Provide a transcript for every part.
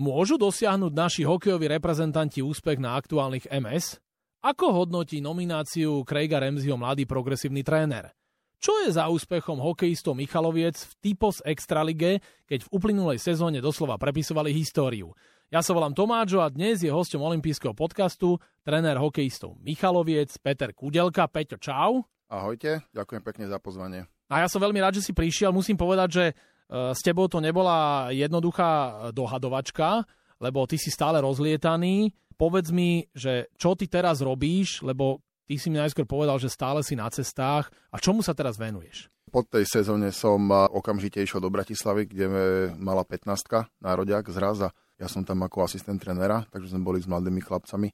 Môžu dosiahnuť naši hokejoví reprezentanti úspech na aktuálnych MS? Ako hodnotí nomináciu Craiga Ramseyho mladý progresívny tréner? Čo je za úspechom hokejistov Michaloviec v typos Extralige, keď v uplynulej sezóne doslova prepisovali históriu? Ja sa volám Tomáčo a dnes je hosťom olympijského podcastu tréner hokejistov Michaloviec Peter Kudelka. Peťo, čau. Ahojte, ďakujem pekne za pozvanie. A ja som veľmi rád, že si prišiel. Musím povedať, že s tebou to nebola jednoduchá dohadovačka, lebo ty si stále rozlietaný. Povedz mi, že čo ty teraz robíš, lebo Ty si mi najskôr povedal, že stále si na cestách. A čomu sa teraz venuješ? Po tej sezóne som okamžite išiel do Bratislavy, kde mala 15 národiak zraz a ja som tam ako asistent trenera, takže sme boli s mladými chlapcami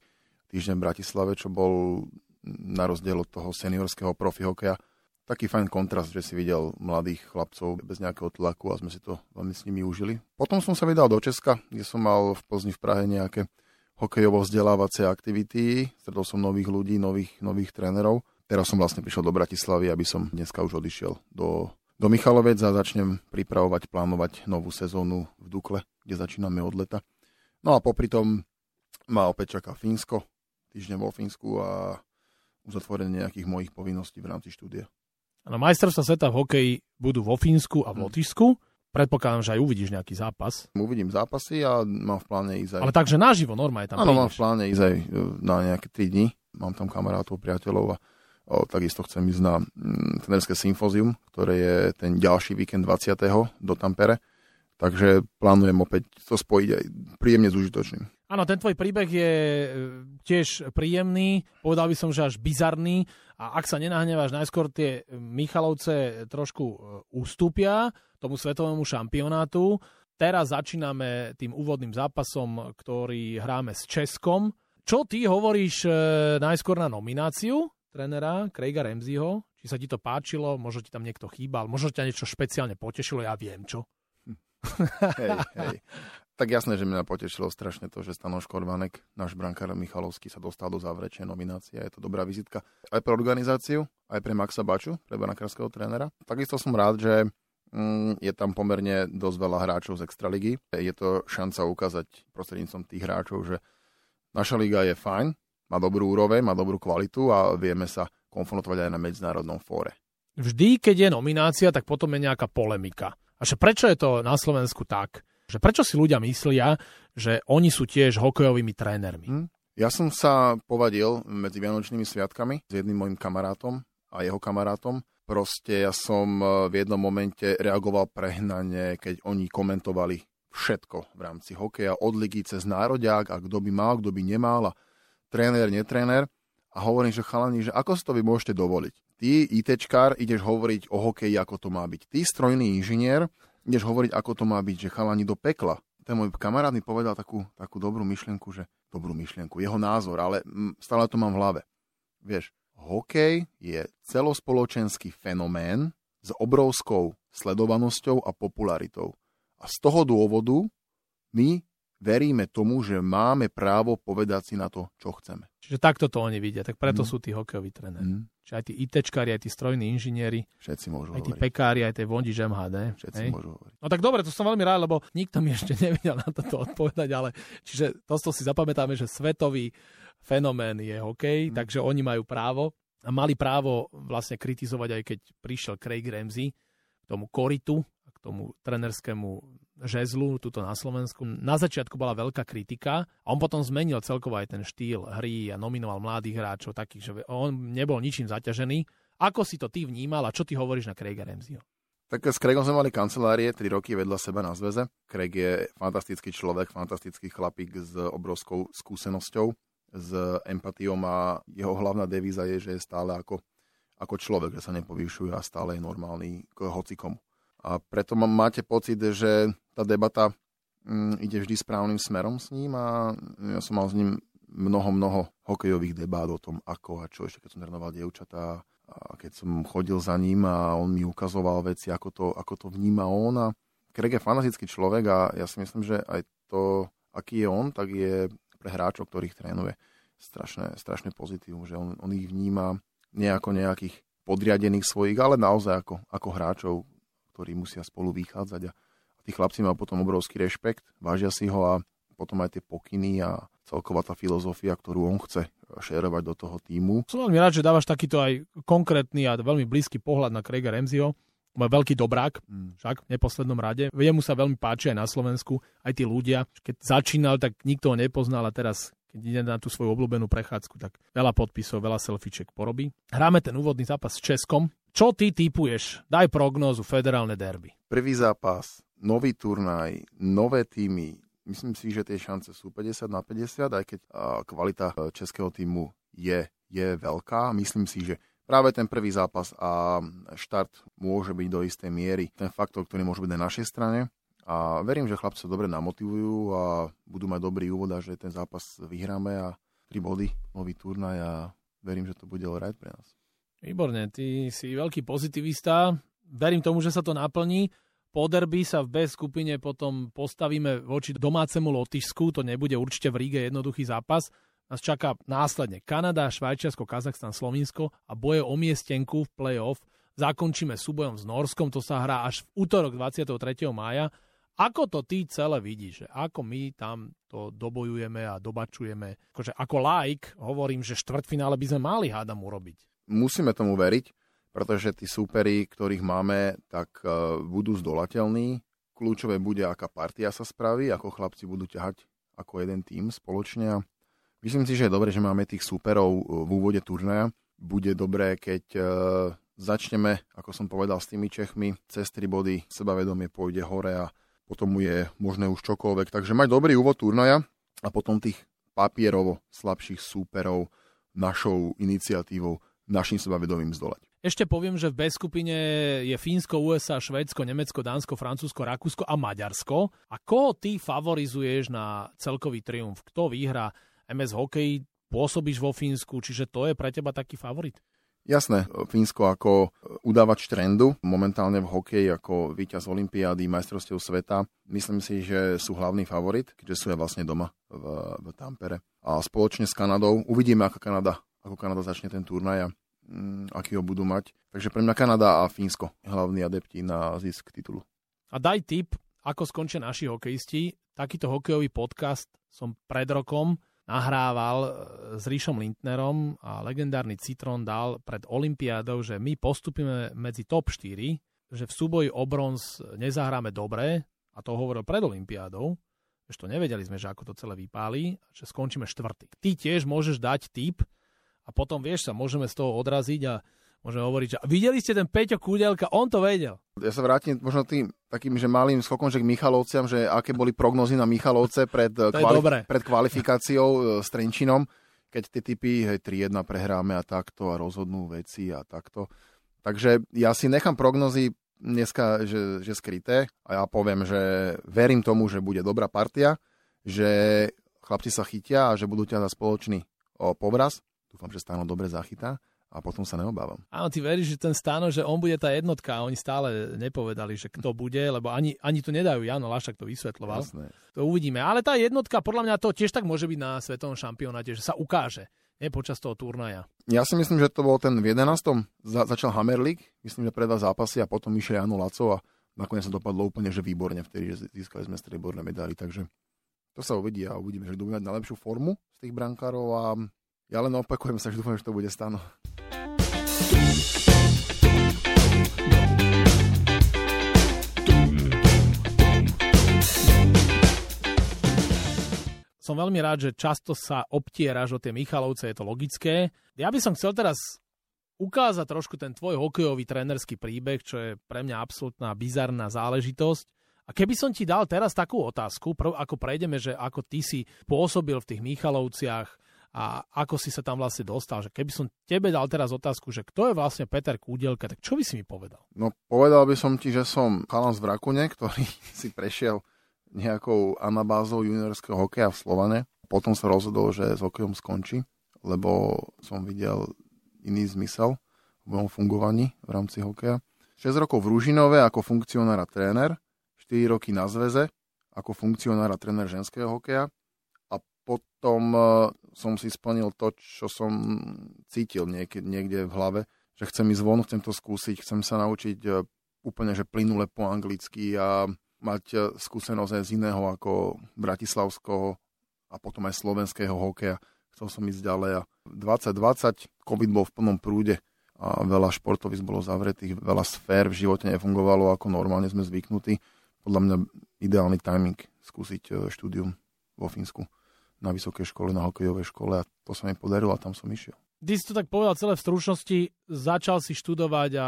týždeň v Bratislave, čo bol na rozdiel od toho seniorského profi hokeja taký fajn kontrast, že si videl mladých chlapcov bez nejakého tlaku a sme si to veľmi s nimi užili. Potom som sa vydal do Česka, kde som mal v Plzni v Prahe nejaké hokejovo vzdelávacie aktivity, stretol som nových ľudí, nových, nových trénerov. Teraz som vlastne prišiel do Bratislavy, aby som dneska už odišiel do, do Michalovec a začnem pripravovať, plánovať novú sezónu v Dukle, kde začíname od leta. No a popri tom ma opäť čaká Fínsko, týždeň vo Fínsku a uzatvorenie nejakých mojich povinností v rámci štúdia. Na majstrovstva sveta v hokeji budú vo Fínsku a v hm. Lotyšsku. Predpokladám, že aj uvidíš nejaký zápas. Uvidím zápasy a mám v pláne ísť aj... Ale takže naživo, normálne tam Áno, mám v pláne ísť aj e, na nejaké 3 dní. Mám tam kamarátov, priateľov a o, takisto chcem ísť na mm, tenerské symfózium, ktoré je ten ďalší víkend 20. do Tampere. Takže plánujem opäť to spojiť aj príjemne s užitočným. Áno, ten tvoj príbeh je e, tiež príjemný, povedal by som, že až bizarný a ak sa nenahneváš, najskôr tie Michalovce trošku e, ústupia, tomu svetovému šampionátu. Teraz začíname tým úvodným zápasom, ktorý hráme s Českom. Čo ty hovoríš e, najskôr na nomináciu trénera Craiga Ramseyho? Či sa ti to páčilo, možno ti tam niekto chýbal, možno ťa niečo špeciálne potešilo, ja viem čo. Hej, hej. Tak jasné, že mňa potešilo strašne to, že Stano Škorvanek, náš brankár Michalovský, sa dostal do záverečnej nominácie. Je to dobrá vizitka aj pre organizáciu, aj pre Maxa Baču, pre brankárskeho trénera. Takisto som rád, že Mm, je tam pomerne dosť veľa hráčov z Extraligy. Je to šanca ukázať prostredníctvom tých hráčov, že naša liga je fajn, má dobrú úroveň, má dobrú kvalitu a vieme sa konfrontovať aj na medzinárodnom fóre. Vždy, keď je nominácia, tak potom je nejaká polemika. A že prečo je to na Slovensku tak? Že prečo si ľudia myslia, že oni sú tiež hokejovými trénermi? Hm? Ja som sa povadil medzi Vianočnými sviatkami s jedným môjim kamarátom a jeho kamarátom Proste ja som e, v jednom momente reagoval prehnane, keď oni komentovali všetko v rámci hokeja, od ligy cez národiak a kto by mal, kto by nemal a tréner, netréner. A hovorím, že chalani, že ako si to vy môžete dovoliť? Ty, ITčkár, ideš hovoriť o hokeji, ako to má byť. Ty, strojný inžinier, ideš hovoriť, ako to má byť, že chalani do pekla. Ten môj kamarát mi povedal takú, takú dobrú myšlienku, že dobrú myšlienku, jeho názor, ale stále to mám v hlave. Vieš, hokej je celospoločenský fenomén s obrovskou sledovanosťou a popularitou. A z toho dôvodu my veríme tomu, že máme právo povedať si na to, čo chceme. Čiže takto to oni vidia, tak preto mm. sú tí hokejoví tréneri. Mm. Čiže aj tí ITčkári, aj tí strojní inžinieri, všetci môžu aj tí hovoriť. pekári, aj tie vodič MHD. Všetci hej? môžu hovoriť. No tak dobre, to som veľmi rád, lebo nikto mi ešte nevedel na toto odpovedať, ale čiže to si zapamätáme, že svetový fenomén je hokej, mm. takže oni majú právo a mali právo vlastne kritizovať aj keď prišiel Craig Ramsey k tomu koritu, k tomu trenerskému žezlu tuto na Slovensku. Na začiatku bola veľká kritika a on potom zmenil celkovo aj ten štýl hry a nominoval mladých hráčov takých, že on nebol ničím zaťažený. Ako si to ty vnímal a čo ty hovoríš na Craiga Ramseyho? Tak s Craigom sme mali kancelárie 3 roky vedľa seba na zväze. Craig je fantastický človek, fantastický chlapík s obrovskou skúsenosťou s empatiou a jeho hlavná devíza je, že je stále ako, ako človek, že sa nepovýšuje a stále je normálny k hocikomu. A preto máte pocit, že tá debata mm, ide vždy správnym smerom s ním a ja som mal s ním mnoho, mnoho hokejových debát o tom, ako a čo ešte, keď som trénoval dievčatá a keď som chodil za ním a on mi ukazoval veci, ako to, ako to vníma on a Greg je fanatický človek a ja si myslím, že aj to, aký je on, tak je pre hráčov, ktorých trénuje. Strašné, strašné pozitívum, že on, on ich vníma nie ako nejakých podriadených svojich, ale naozaj ako, ako hráčov, ktorí musia spolu vychádzať a, tí chlapci majú potom obrovský rešpekt, vážia si ho a potom aj tie pokyny a celková tá filozofia, ktorú on chce šerovať do toho týmu. Som veľmi rád, že dávaš takýto aj konkrétny a veľmi blízky pohľad na Craiga Remziho. Má veľký dobrák, mm. však v neposlednom rade. Jemu sa veľmi páči aj na Slovensku, aj tí ľudia. Keď začínal, tak nikto ho nepoznal a teraz keď ide na tú svoju obľúbenú prechádzku, tak veľa podpisov, veľa selfieček porobí. Hráme ten úvodný zápas s Českom. Čo ty typuješ? Daj prognózu federálne derby. Prvý zápas, nový turnaj, nové týmy. Myslím si, že tie šance sú 50 na 50, aj keď kvalita e, českého týmu je, je veľká. Myslím si, že práve ten prvý zápas a štart môže byť do istej miery ten faktor, ktorý môže byť na našej strane. A verím, že chlapci sa dobre namotivujú a budú mať dobrý úvod a že ten zápas vyhráme a 3 body, nový turnaj a verím, že to bude all right pre nás. Výborne, ty si veľký pozitivista. Verím tomu, že sa to naplní. Po derby sa v B skupine potom postavíme voči domácemu Lotyšsku. To nebude určite v Ríge jednoduchý zápas. Nás čaká následne Kanada, Švajčiarsko, Kazachstan, Slovinsko a boje o miestenku v play-off. Zakončíme súbojom s Norskom, to sa hrá až v útorok 23. mája ako to ty celé vidíš? Ako my tam to dobojujeme a dobačujeme? Akože ako like hovorím, že štvrtfinále by sme mali hádam urobiť. Musíme tomu veriť, pretože tí súperi, ktorých máme, tak uh, budú zdolateľní. Kľúčové bude, aká partia sa spraví, ako chlapci budú ťahať ako jeden tým spoločne. Myslím si, že je dobré, že máme tých súperov e, v úvode turnaja. Bude dobré, keď uh, začneme, ako som povedal, s tými Čechmi, cez tri body sebavedomie pôjde hore a potom je možné už čokoľvek. Takže mať dobrý úvod turnaja a potom tých papierovo slabších súperov našou iniciatívou, našim sebavedomím zdolať. Ešte poviem, že v B skupine je Fínsko, USA, Švédsko, Nemecko, Dánsko, Francúzsko, Rakúsko a Maďarsko. A koho ty favorizuješ na celkový triumf? Kto vyhrá MS hokej? Pôsobíš vo Fínsku, čiže to je pre teba taký favorit? Jasné, Fínsko ako udávač trendu, momentálne v hokeji ako víťaz Olympiády, majstrovstiev sveta. Myslím si, že sú hlavný favorit, keďže sú aj vlastne doma v, v Tampere. A spoločne s Kanadou uvidíme, ako Kanada, ako Kanada začne ten turnaj a mm, aký ho budú mať. Takže pre mňa Kanada a Fínsko hlavní adepti na zisk titulu. A daj tip, ako skončia naši hokejisti. Takýto hokejový podcast som pred rokom nahrával e, s Ríšom Lindnerom a legendárny Citron dal pred Olympiádou, že my postupíme medzi top 4, že v súboji o bronz nezahráme dobre, a to hovoril pred Olympiádou, že to nevedeli sme, že ako to celé vypáli, že skončíme štvrtý. Ty tiež môžeš dať tip a potom vieš sa, môžeme z toho odraziť a môžeme hovoriť, že videli ste ten Peťo Kúdelka, on to vedel. Ja sa vrátim možno tým takým, že malým skokom, že k Michalovciam, že aké boli prognozy na Michalovce pred, kvali- pred kvalifikáciou e, s Trenčinom, keď tie typy, hej, 3-1 prehráme a takto a rozhodnú veci a takto. Takže ja si nechám prognozy dneska, že, že skryté a ja poviem, že verím tomu, že bude dobrá partia, že chlapci sa chytia a že budú ťa za spoločný o povraz. Dúfam, že Stano dobre zachytá a potom sa neobávam. Áno, ty veríš, že ten Stano, že on bude tá jednotka a oni stále nepovedali, že kto bude, lebo ani, ani to nedajú, Jano Lašak to vysvetloval. Jasné. To uvidíme. Ale tá jednotka, podľa mňa to tiež tak môže byť na svetovom šampionáte, že sa ukáže nie počas toho turnaja. Ja si myslím, že to bol ten v 11. Za, začal Hammer League, myslím, že pre dva zápasy a potom išiel Jano Laco a nakoniec sa dopadlo úplne, že výborne vtedy, že získali sme strieborné medaily, takže to sa uvidí a uvidíme, že kto bude mať najlepšiu formu z tých brankárov a ja len opakujem sa, že dúfam, že to bude stano. Som veľmi rád, že často sa obtieraš o tie Michalovce, je to logické. Ja by som chcel teraz ukázať trošku ten tvoj hokejový trénerský príbeh, čo je pre mňa absolútna bizarná záležitosť. A keby som ti dal teraz takú otázku, prv, ako prejdeme, že ako ty si pôsobil v tých Michalovciach, a ako si sa tam vlastne dostal. Že keby som tebe dal teraz otázku, že kto je vlastne Peter Kúdelka, tak čo by si mi povedal? No povedal by som ti, že som chalan z Vrakune, ktorý si prešiel nejakou anabázou juniorského hokeja v Slovane. Potom sa rozhodol, že s hokejom skončí, lebo som videl iný zmysel v mojom fungovaní v rámci hokeja. 6 rokov v Ružinove ako funkcionár a tréner, 4 roky na zväze ako funkcionár a tréner ženského hokeja potom som si splnil to, čo som cítil niekde, niekde v hlave, že chcem ísť von, chcem to skúsiť, chcem sa naučiť e, úplne, že plynule po anglicky a mať e, skúsenosť aj z iného ako bratislavského a potom aj slovenského hokeja. Chcel som ísť ďalej a 2020 COVID bol v plnom prúde a veľa športovíc bolo zavretých, veľa sfér v živote nefungovalo ako normálne sme zvyknutí. Podľa mňa ideálny timing skúsiť e, štúdium vo Fínsku na vysokej škole, na hokejovej škole a to sa mi podarilo a tam som išiel. Ty si to tak povedal celé v stručnosti, začal si študovať a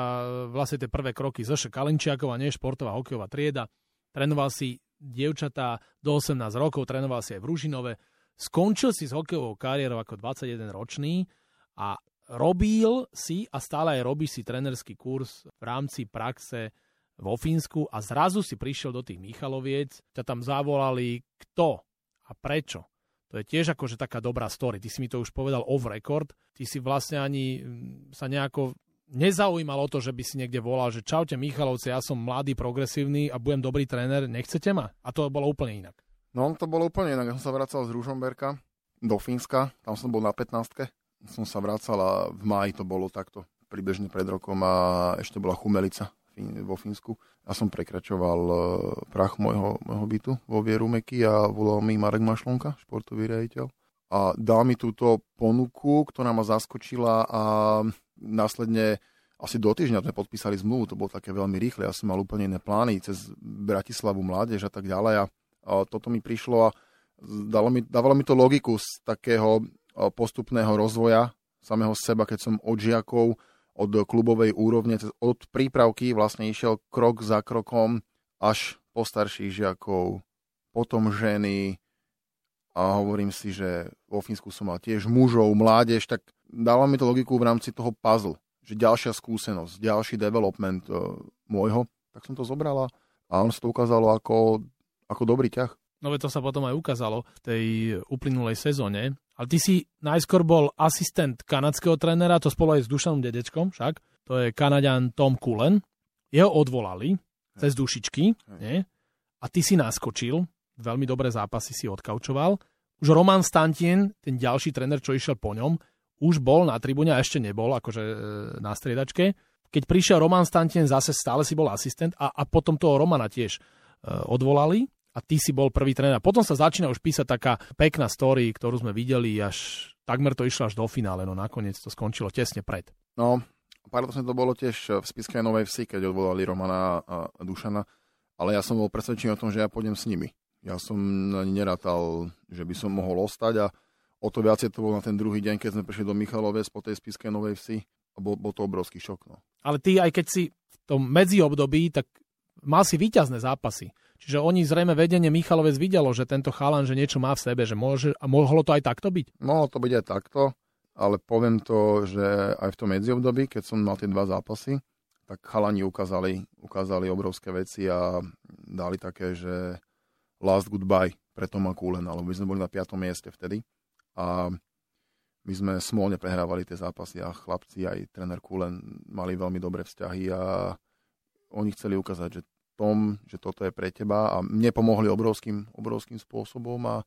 vlastne tie prvé kroky ZŠ Kalinčiakova, nie športová hokejová trieda. Trénoval si dievčatá do 18 rokov, trénoval si aj v Ružinove. Skončil si s hokejovou kariérou ako 21 ročný a robil si a stále aj robíš si trenerský kurz v rámci praxe vo Fínsku a zrazu si prišiel do tých Michaloviec, ťa tam zavolali kto a prečo. To je tiež akože taká dobrá story. Ty si mi to už povedal off record. Ty si vlastne ani mm, sa nejako nezaujímal o to, že by si niekde volal, že čaute Michalovci, ja som mladý, progresívny a budem dobrý tréner, nechcete ma? A to bolo úplne inak. No, to bolo úplne inak. Ja som sa vracal z Ružomberka do Fínska, tam som bol na 15 som sa vracal a v máji to bolo takto, približne pred rokom a ešte bola Chumelica vo Fínsku. Ja som prekračoval e, prach môjho, môjho bytu vo Vierumeky a volal mi Marek Mašlonka, športový riaditeľ. A dal mi túto ponuku, ktorá ma zaskočila a následne asi do týždňa sme podpísali zmluvu, to bolo také veľmi rýchle, ja som mal úplne iné plány cez Bratislavu mládež a tak ďalej a, toto mi prišlo a dalo mi, dávalo mi to logiku z takého postupného rozvoja samého seba, keď som od žiakov, od klubovej úrovne, od prípravky vlastne išiel krok za krokom až po starších žiakov, potom ženy a hovorím si, že vo Fínsku som mal tiež mužov, mládež, tak dáva mi to logiku v rámci toho puzzle, že ďalšia skúsenosť, ďalší development uh, môjho, tak som to zobrala a on sa to ukázalo ako, ako dobrý ťah. No to sa potom aj ukázalo v tej uplynulej sezóne. Ale ty si najskôr bol asistent kanadského trénera, to spolu aj s Dušanom Dedečkom však. To je Kanadian Tom Cullen. Jeho odvolali cez dušičky. Nie? A ty si naskočil, veľmi dobré zápasy si odkaučoval. Už Roman Stantien, ten ďalší tréner, čo išiel po ňom, už bol na tribúne a ešte nebol, akože e, na striedačke. Keď prišiel Roman Stantien, zase stále si bol asistent a, a potom toho Romana tiež e, odvolali a ty si bol prvý tréner. Potom sa začína už písať taká pekná story, ktorú sme videli až takmer to išlo až do finále, no nakoniec to skončilo tesne pred. No, paradoxne to bolo tiež v Spiskej Novej Vsi, keď odvolali Romana a Dušana, ale ja som bol presvedčený o tom, že ja pôjdem s nimi. Ja som ani nerátal, že by som mohol ostať a o to viacej to bol na ten druhý deň, keď sme prišli do Michalovec po tej Spiskej Novej Vsi a bol, bol to obrovský šok. No. Ale ty, aj keď si v tom medziobdobí, tak mal si výťazné zápasy. Čiže oni zrejme vedenie Michalovec videlo, že tento chalan, že niečo má v sebe, že môže, a mohlo to aj takto byť? Mohlo to byť aj takto, ale poviem to, že aj v tom medziobdobí, keď som mal tie dva zápasy, tak chalani ukázali, ukázali obrovské veci a dali také, že last goodbye pre Toma Kulena, lebo my sme boli na 5. mieste vtedy a my sme smolne prehrávali tie zápasy a chlapci aj tréner Kulen mali veľmi dobré vzťahy a oni chceli ukázať, že tom, že toto je pre teba a mne pomohli obrovským, obrovským spôsobom a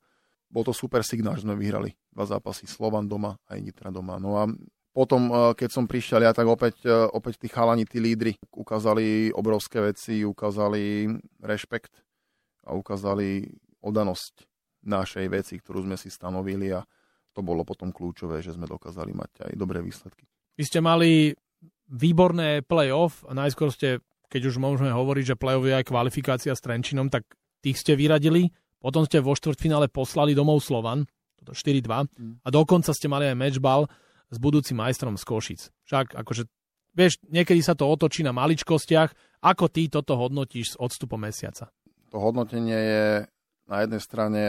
bol to super signál, že sme vyhrali dva zápasy Slovan doma a Nitra doma. No a potom, eh, keď som prišiel ja, tak opäť, eh, opäť tí chalani, tí lídry ukázali obrovské veci, ukázali rešpekt a ukázali odanosť našej veci, ktorú sme si stanovili a to bolo potom kľúčové, že sme dokázali mať aj dobré výsledky. Vy ste mali výborné play-off a najskôr ste keď už môžeme hovoriť, že play-off je aj kvalifikácia s Trenčinom, tak tých ste vyradili, potom ste vo štvrtfinále poslali domov Slovan, toto 4-2, mm. a dokonca ste mali aj matchball s budúcim majstrom z Košic. Však akože, vieš, niekedy sa to otočí na maličkostiach, ako ty toto hodnotíš s odstupom mesiaca? To hodnotenie je na jednej strane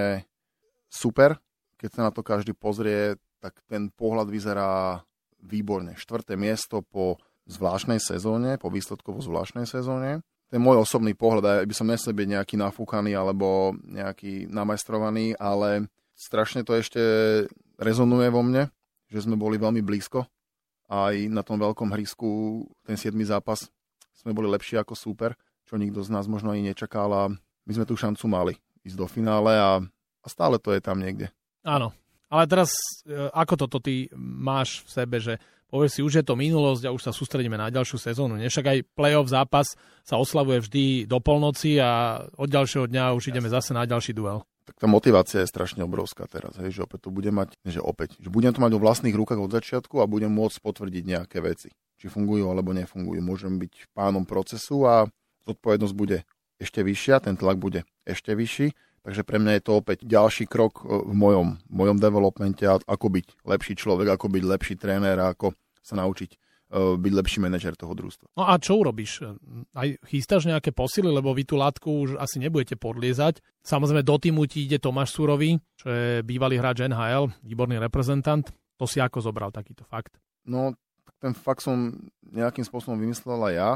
super, keď sa na to každý pozrie, tak ten pohľad vyzerá výborne. Štvrté miesto po zvláštnej sezóne, po výsledkovo zvláštnej sezóne. Je môj osobný pohľad, aj by som nesel byť nejaký nafúkaný alebo nejaký namajstrovaný, ale strašne to ešte rezonuje vo mne, že sme boli veľmi blízko. Aj na tom veľkom hrisku, ten 7. zápas, sme boli lepší ako super, čo nikto z nás možno ani nečakal a my sme tú šancu mali ísť do finále a, a stále to je tam niekde. Áno, ale teraz e, ako toto ty máš v sebe, že povieš si, už je to minulosť a už sa sústredíme na ďalšiu sezónu. Však aj playoff zápas sa oslavuje vždy do polnoci a od ďalšieho dňa už ideme zase na ďalší duel. Tak tá motivácia je strašne obrovská teraz, hej, že opäť to bude mať, že opäť, že budem to mať vo vlastných rukách od začiatku a budem môcť potvrdiť nejaké veci. Či fungujú alebo nefungujú. Môžem byť pánom procesu a zodpovednosť bude ešte vyššia, ten tlak bude ešte vyšší Takže pre mňa je to opäť ďalší krok e, v mojom, v mojom developmente, ako byť lepší človek, ako byť lepší tréner ako sa naučiť e, byť lepší manažer toho družstva. No a čo urobíš? Aj chystáš nejaké posily, lebo vy tú látku už asi nebudete podliezať. Samozrejme do týmu ti ide Tomáš Surový, čo je bývalý hráč NHL, výborný reprezentant. To si ako zobral takýto fakt? No, ten fakt som nejakým spôsobom vymyslel aj ja.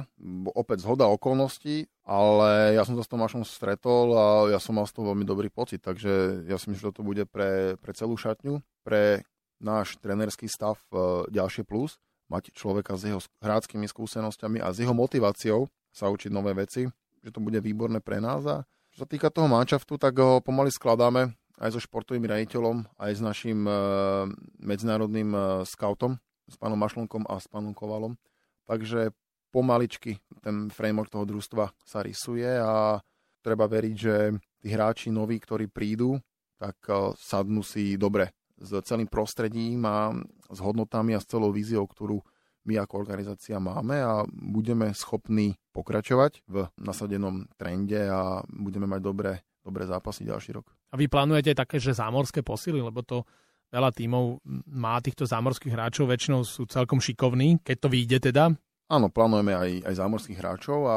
Opäť zhoda okolností, ale ja som sa s Tomášom stretol a ja som mal z toho veľmi dobrý pocit, takže ja si myslím, že to bude pre, pre celú šatňu, pre náš trenerský stav e, ďalšie plus, mať človeka s jeho hráckými skúsenosťami a s jeho motiváciou sa učiť nové veci, že to bude výborné pre nás. A čo sa týka toho manšaftu, tak ho pomaly skladáme aj so športovým riaditeľom, aj s našim e, medzinárodným e, scoutom, s pánom Mašlonkom a s pánom Kovalom. Takže pomaličky ten framework toho družstva sa rysuje a treba veriť, že tí hráči noví, ktorí prídu, tak sadnú si dobre s celým prostredím a s hodnotami a s celou víziou, ktorú my ako organizácia máme a budeme schopní pokračovať v nasadenom trende a budeme mať dobré, dobré zápasy ďalší rok. A vy plánujete také, že zámorské posily, lebo to veľa tímov má týchto zámorských hráčov, väčšinou sú celkom šikovní, keď to vyjde teda. Áno, plánujeme aj, aj zámorských hráčov a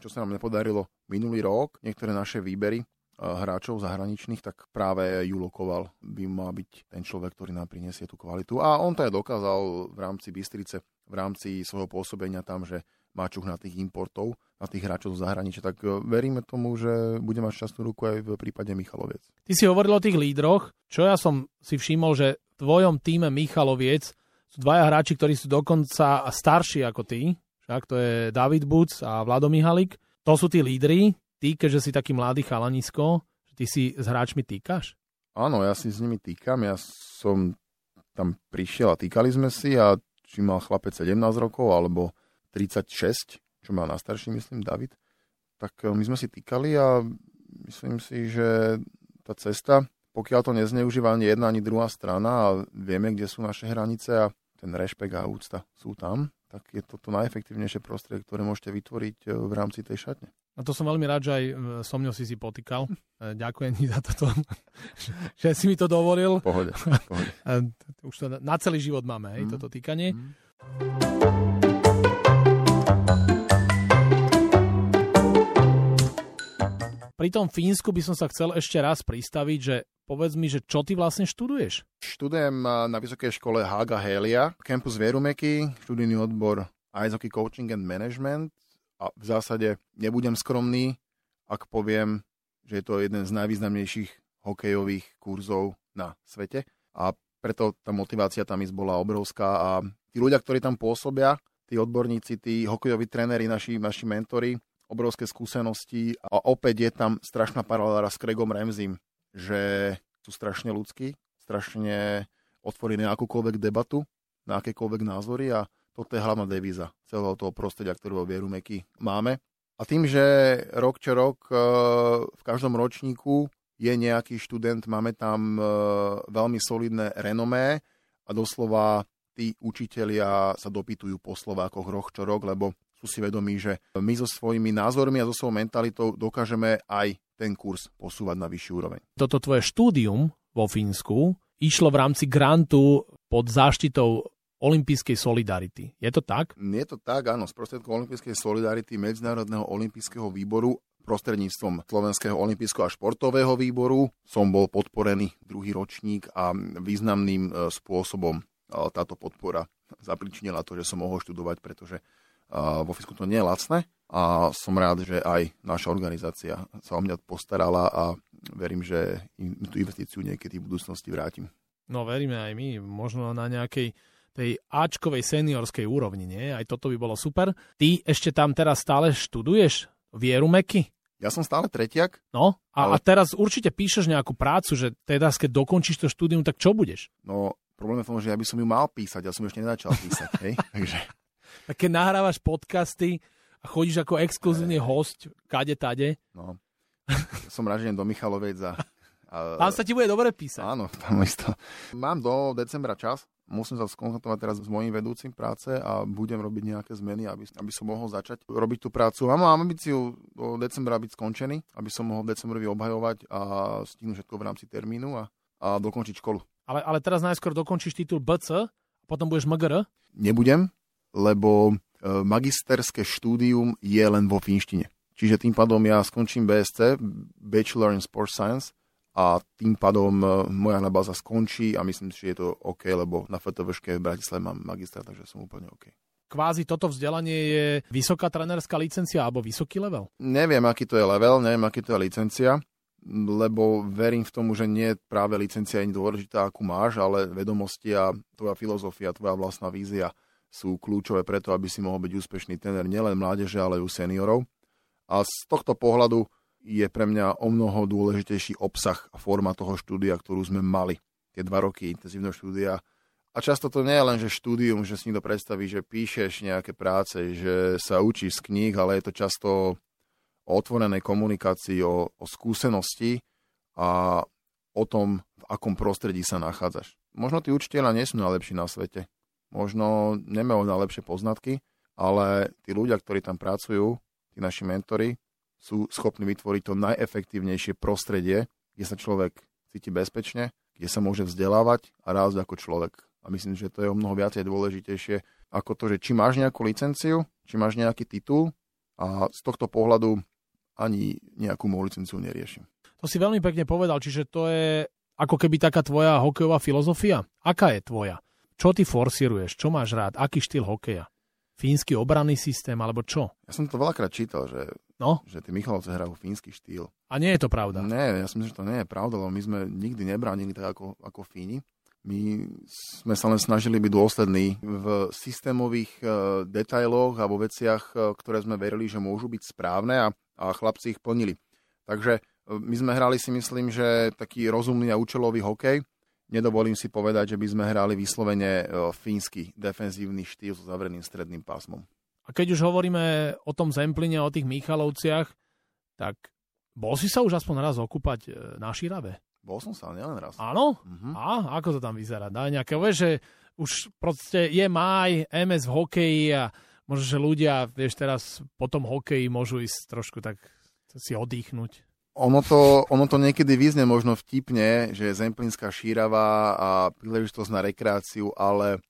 čo sa nám nepodarilo minulý rok, niektoré naše výbery hráčov zahraničných, tak práve Julo Koval by mal byť ten človek, ktorý nám prinesie tú kvalitu. A on to aj dokázal v rámci Bystrice, v rámci svojho pôsobenia tam, že má čuch na tých importov, na tých hráčov z zahraničia, tak e, veríme tomu, že bude mať šťastnú ruku aj v prípade Michaloviec. Ty si hovoril o tých lídroch, čo ja som si všimol, že v tvojom týme Michaloviec sú dvaja hráči, ktorí sú dokonca starší ako ty, však to je David Buc a Vlado Mihalik. To sú tí lídry, ty, keďže si taký mladý chalanisko, ty si s hráčmi týkaš? Áno, ja si s nimi týkam, ja som tam prišiel a týkali sme si a či mal chlapec 17 rokov alebo 36, čo má na starší, myslím, David, tak eh, my sme si týkali a myslím si, že tá cesta, pokiaľ to nezneužíva ani jedna, ani druhá strana a vieme, kde sú naše hranice a ten rešpekt a úcta sú tam, tak je to to najefektívnejšie prostredie, ktoré môžete vytvoriť eh, v rámci tej šatne. No to som veľmi rád, že aj eh, so mňou si si potýkal. Ďakujem ti za toto, že si mi to dovolil. Pohode, pohode. Už to na celý život máme, hej, mm. toto týkanie. Mm. Pri tom Fínsku by som sa chcel ešte raz pristaviť, že povedz mi, že čo ty vlastne študuješ? Študujem na Vysokej škole Haga Helia, campus Vierumeky, študijný odbor Ice Hockey Coaching and Management. A v zásade nebudem skromný, ak poviem, že je to jeden z najvýznamnejších hokejových kurzov na svete. A preto tá motivácia tam ísť bola obrovská. A tí ľudia, ktorí tam pôsobia, tí odborníci, tí hokejoví tréneri, naši, naši mentori, obrovské skúsenosti a opäť je tam strašná paralela s Craigom Ramsey, že sú strašne ľudskí, strašne otvorení na akúkoľvek debatu, na akékoľvek názory a toto je hlavná devíza celého toho prostredia, ktorého vieru Meky máme. A tým, že rok čo rok e, v každom ročníku je nejaký študent, máme tam e, veľmi solidné renomé a doslova tí učitelia sa dopytujú po Slovákoch rok čo rok, lebo sú si vedomí, že my so svojimi názormi a so svojou mentalitou dokážeme aj ten kurz posúvať na vyššiu úroveň. Toto tvoje štúdium vo Fínsku išlo v rámci grantu pod záštitou olympijskej solidarity. Je to tak? Je to tak, áno. Z prostriedkov olympijskej solidarity Medzinárodného olympijského výboru prostredníctvom Slovenského olympijského a športového výboru som bol podporený druhý ročník a významným e, spôsobom e, táto podpora zapričinila to, že som mohol študovať, pretože vo Fisku to nie je lacné a som rád, že aj naša organizácia sa o mňa postarala a verím, že tú investíciu niekedy v budúcnosti vrátim. No veríme aj my, možno na nejakej tej Ačkovej seniorskej úrovni, nie? Aj toto by bolo super. Ty ešte tam teraz stále študuješ vieru Meky? Ja som stále tretiak. No, a, ale... a teraz určite píšeš nejakú prácu, že teda keď dokončíš to štúdium, tak čo budeš? No, Problém je v tom, že ja by som ju mal písať, ja som ešte nezačal písať. hej? Takže... Tak keď nahrávaš podcasty a chodíš ako exkluzívny host kade tade. No. Som rád, že do Michaloviec a, a... Tam sa ti bude dobre písať. Áno, tam isto. Mám do decembra čas, musím sa skontaktovať teraz s mojím vedúcim práce a budem robiť nejaké zmeny, aby, aby som mohol začať robiť tú prácu. A mám ambíciu do decembra byť skončený, aby som mohol v decembri obhajovať a stihnúť všetko v rámci termínu a, a dokončiť školu. Ale, ale teraz najskôr dokončíš titul BC a potom budeš MGR? Nebudem, lebo e, magisterské štúdium je len vo finštine. Čiže tým pádom ja skončím BSC, Bachelor in Sports Science, a tým pádom e, moja anabáza skončí a myslím si, že je to OK, lebo na FTVŠke v Bratislave mám magistra, takže som úplne OK. Kvázi toto vzdelanie je vysoká trenerská licencia alebo vysoký level? Neviem, aký to je level, neviem, aký to je licencia, lebo verím v tomu, že nie práve licencia je dôležitá, akú máš, ale vedomosti a tvoja filozofia, tvoja vlastná vízia sú kľúčové preto, aby si mohol byť úspešný tréner nielen mládeže, ale aj u seniorov. A z tohto pohľadu je pre mňa o mnoho dôležitejší obsah a forma toho štúdia, ktorú sme mali. Tie dva roky intenzívneho štúdia. A často to nie je len, že štúdium, že si niekto predstaví, že píšeš nejaké práce, že sa učíš z kníh, ale je to často o otvorenej komunikácii, o, o skúsenosti a o tom, v akom prostredí sa nachádzaš. Možno tí učiteľa nie sú najlepší na svete. Možno nemajú najlepšie poznatky, ale tí ľudia, ktorí tam pracujú, tí naši mentori, sú schopní vytvoriť to najefektívnejšie prostredie, kde sa človek cíti bezpečne, kde sa môže vzdelávať a rásť ako človek. A myslím, že to je o mnoho viacej dôležitejšie ako to, že či máš nejakú licenciu, či máš nejaký titul a z tohto pohľadu ani nejakú moju licenciu neriešim. To si veľmi pekne povedal, čiže to je ako keby taká tvoja hokejová filozofia. Aká je tvoja? Čo ty forsíruješ? Čo máš rád? Aký štýl hokeja? Fínsky obranný systém alebo čo? Ja som to veľakrát čítal, že No. Že tí Michalovce hrajú fínsky štýl. A nie je to pravda? Nie, ja si myslím, že to nie je pravda, lebo my sme nikdy nebránili tak ako, ako Fíni. My sme sa len snažili byť dôslední v systémových uh, detailoch a vo veciach, uh, ktoré sme verili, že môžu byť správne a, a chlapci ich plnili. Takže uh, my sme hrali si myslím, že taký rozumný a účelový hokej. Nedovolím si povedať, že by sme hrali vyslovene fínsky defenzívny štýl so zavreným stredným pásmom. A keď už hovoríme o tom Zempline, o tých Michalovciach, tak bol si sa už aspoň raz okúpať e, na Širave? Bol som sa, nielen raz. Áno? Uh-huh. A ako to tam vyzerá? Daj nejaké, vieš, že už proste je máj, MS v hokeji a možno, že ľudia, vieš, teraz po tom hokeji môžu ísť trošku tak si oddychnúť. Ono to, ono to niekedy vyzne možno vtipne, že je Zemplínska šírava a príležitosť na rekreáciu, ale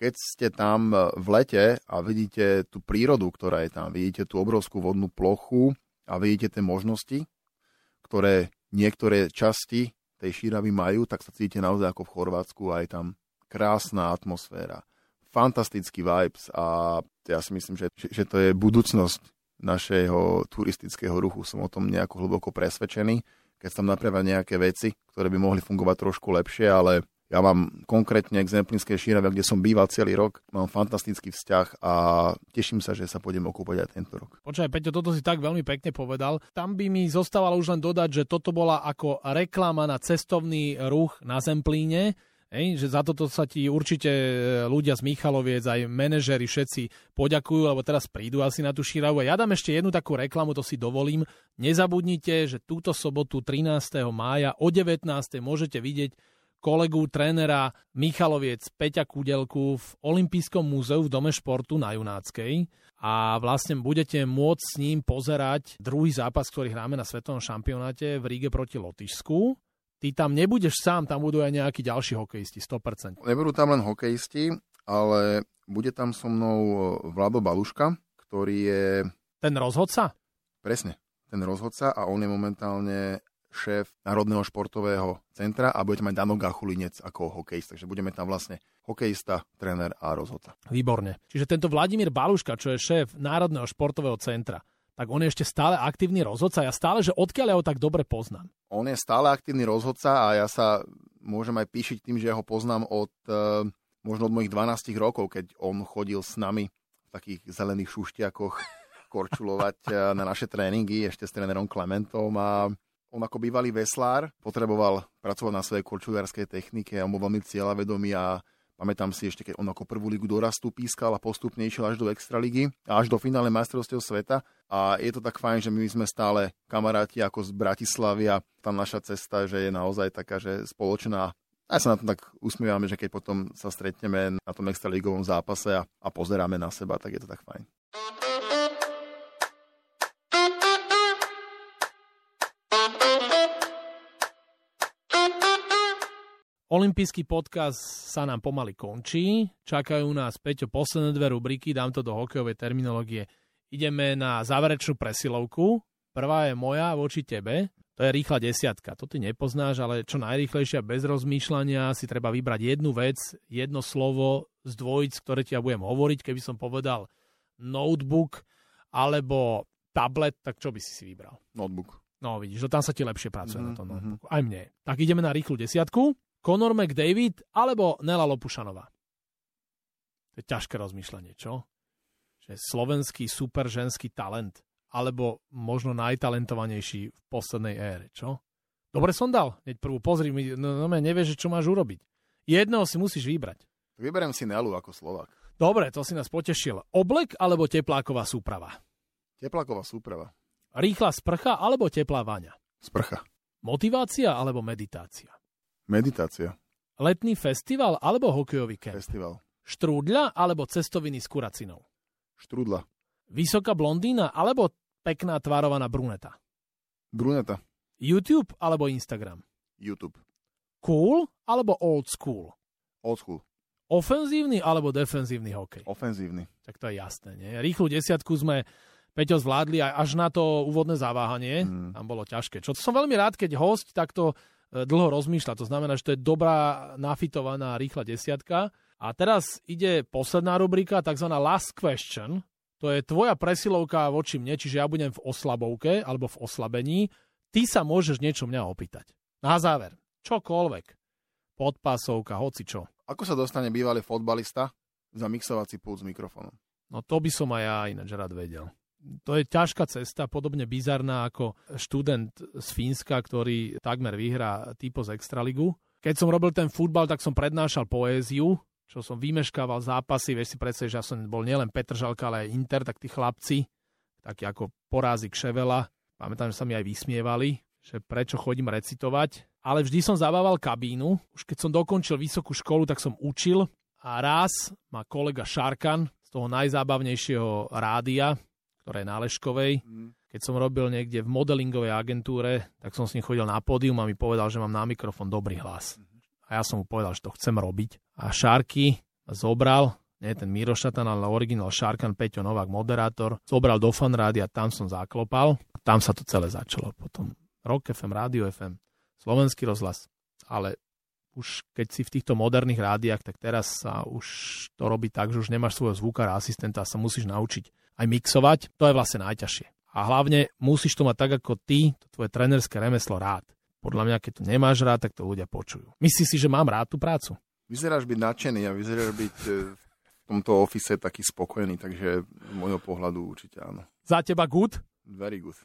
keď ste tam v lete a vidíte tú prírodu, ktorá je tam, vidíte tú obrovskú vodnú plochu a vidíte tie možnosti, ktoré niektoré časti tej šíravy majú, tak sa cítite naozaj ako v Chorvátsku a je tam krásna atmosféra, fantastický vibes a ja si myslím, že, že to je budúcnosť našeho turistického ruchu. Som o tom nejako hlboko presvedčený, keď tam napravia nejaké veci, ktoré by mohli fungovať trošku lepšie, ale ja mám konkrétne k Zemplínskej šírave, kde som býval celý rok, mám fantastický vzťah a teším sa, že sa pôjdem okúpať aj tento rok. Počkaj, Peťo, toto si tak veľmi pekne povedal. Tam by mi zostávalo už len dodať, že toto bola ako reklama na cestovný ruch na Zemplíne, Ej, že za toto sa ti určite e, ľudia z Michaloviec, aj manažeri všetci poďakujú, lebo teraz prídu asi na tú šíravu. A ja dám ešte jednu takú reklamu, to si dovolím. Nezabudnite, že túto sobotu 13. mája o 19. môžete vidieť kolegu trénera Michaloviec Peťa Kudelku v Olympijskom múzeu v Dome športu na Junáckej a vlastne budete môcť s ním pozerať druhý zápas, ktorý hráme na svetovom šampionáte v Ríge proti Lotyšsku. Ty tam nebudeš sám, tam budú aj nejakí ďalší hokejisti, 100%. Nebudú tam len hokejisti, ale bude tam so mnou Vlado Baluška, ktorý je... Ten rozhodca? Presne, ten rozhodca a on je momentálne šéf Národného športového centra a budete mať Dano Gachulinec ako hokejista. Takže budeme tam vlastne hokejista, tréner a rozhodca. Výborne. Čiže tento Vladimír Baluška, čo je šéf Národného športového centra, tak on je ešte stále aktívny rozhodca. Ja stále, že odkiaľ ja ho tak dobre poznám. On je stále aktívny rozhodca a ja sa môžem aj píšiť tým, že ja ho poznám od eh, možno od mojich 12 rokov, keď on chodil s nami v takých zelených šuštiakoch korčulovať eh, na naše tréningy ešte s trénerom Klementom a On ako bývalý veslár potreboval pracovať na svojej korčulárskej technike a on bol veľmi cieľavedomý a Pamätám si ešte, keď on ako prvú ligu dorastu pískal a postupne išiel až do extraligy a až do finále majstrovstiev sveta. A je to tak fajn, že my sme stále kamaráti ako z Bratislavy a tá naša cesta, že je naozaj taká, že spoločná. A sa na to tak usmievame, že keď potom sa stretneme na tom extraligovom zápase a, a pozeráme na seba, tak je to tak fajn. Olympijský podcast sa nám pomaly končí. Čakajú nás Peťo posledné dve rubriky, dám to do hokejovej terminológie. Ideme na záverečnú presilovku. Prvá je moja voči tebe. To je rýchla desiatka. To ty nepoznáš, ale čo najrýchlejšia bez rozmýšľania si treba vybrať jednu vec, jedno slovo z dvojic, ktoré ti ja budem hovoriť. Keby som povedal notebook alebo tablet, tak čo by si si vybral? Notebook. No vidíš, že tam sa ti lepšie pracuje mm-hmm. na tom Mhm, notebooku. Aj mne. Tak ideme na rýchlu desiatku. Conor McDavid alebo Nela Lopušanová? To je ťažké rozmýšľanie, čo? Že slovenský super ženský talent alebo možno najtalentovanejší v poslednej ére, čo? Dobre som dal. Hneď prvú pozri, mi, no, no nevieš, čo máš urobiť. Jedného si musíš vybrať. Vyberiem si Nelu ako Slovak. Dobre, to si nás potešil. Oblek alebo tepláková súprava? Teplaková súprava. Rýchla sprcha alebo teplá vaňa? Sprcha. Motivácia alebo meditácia? Meditácia. Letný festival alebo hokejový kemp? Festival. Štrúdľa alebo cestoviny s kuracinou? Štrudla. Vysoká blondína alebo pekná tvárovaná bruneta? Bruneta. YouTube alebo Instagram? YouTube. Cool alebo old school? Old school. Ofenzívny alebo defenzívny hokej? Ofenzívny. Tak to je jasné, nie? Rýchlu desiatku sme Peťo zvládli aj až na to úvodné zaváhanie. Mm. Tam bolo ťažké. Čo som veľmi rád, keď host takto dlho rozmýšľa. To znamená, že to je dobrá, nafitovaná, rýchla desiatka. A teraz ide posledná rubrika, tzv. last question. To je tvoja presilovka voči mne, čiže ja budem v oslabovke alebo v oslabení. Ty sa môžeš niečo mňa opýtať. Na záver, čokoľvek. Podpásovka, hoci čo. Ako sa dostane bývalý fotbalista za mixovací pult s mikrofónom? No to by som aj ja ináč rád vedel. To je ťažká cesta, podobne bizarná ako študent z Fínska, ktorý takmer vyhrá typo z Extraligu. Keď som robil ten futbal, tak som prednášal poéziu, čo som vymeškával zápasy. Vieš si predstaviť, že ja som bol nielen Petržalka, ale aj Inter, tak tí chlapci, takí ako porázik Ševela, pamätám, že sa mi aj vysmievali, že prečo chodím recitovať. Ale vždy som zabával kabínu. Už keď som dokončil vysokú školu, tak som učil a raz ma kolega Šarkan z toho najzábavnejšieho rádia, ktoré je na Leškovej, Mm. keď som robil niekde v modelingovej agentúre, tak som s ním chodil na pódium a mi povedal, že mám na mikrofón dobrý hlas. A ja som mu povedal, že to chcem robiť. A Šarky ma zobral, nie ten Miro Šatan, ale originál Šarkan, Peťo Novák, moderátor, zobral do fanrádia, tam som zaklopal a tam sa to celé začalo. Potom Rock FM, Radio FM, Slovenský rozhlas. Ale už keď si v týchto moderných rádiách, tak teraz sa už to robí tak, že už nemáš svojho zvukára, asistenta a sa musíš naučiť aj mixovať. To je vlastne najťažšie. A hlavne musíš to mať tak ako ty, to tvoje trenerské remeslo rád. Podľa mňa, keď to nemáš rád, tak to ľudia počujú. Myslíš si, že mám rád tú prácu? Vyzeráš byť nadšený a vyzeráš byť e, v tomto ofise taký spokojný, takže z môjho pohľadu určite áno. Za teba good? Very good.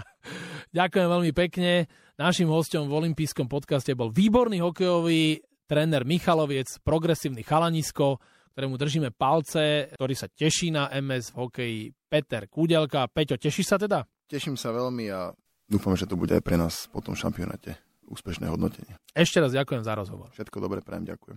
Ďakujem veľmi pekne. Našim hostom v olympijskom podcaste bol výborný hokejový tréner Michaloviec, progresívny chalanisko, ktorému držíme palce, ktorý sa teší na MS v hokeji Peter Kúdelka. Peťo, tešíš sa teda? Teším sa veľmi a dúfam, že to bude aj pre nás po tom šampionáte úspešné hodnotenie. Ešte raz ďakujem za rozhovor. Všetko dobre prajem, ďakujem.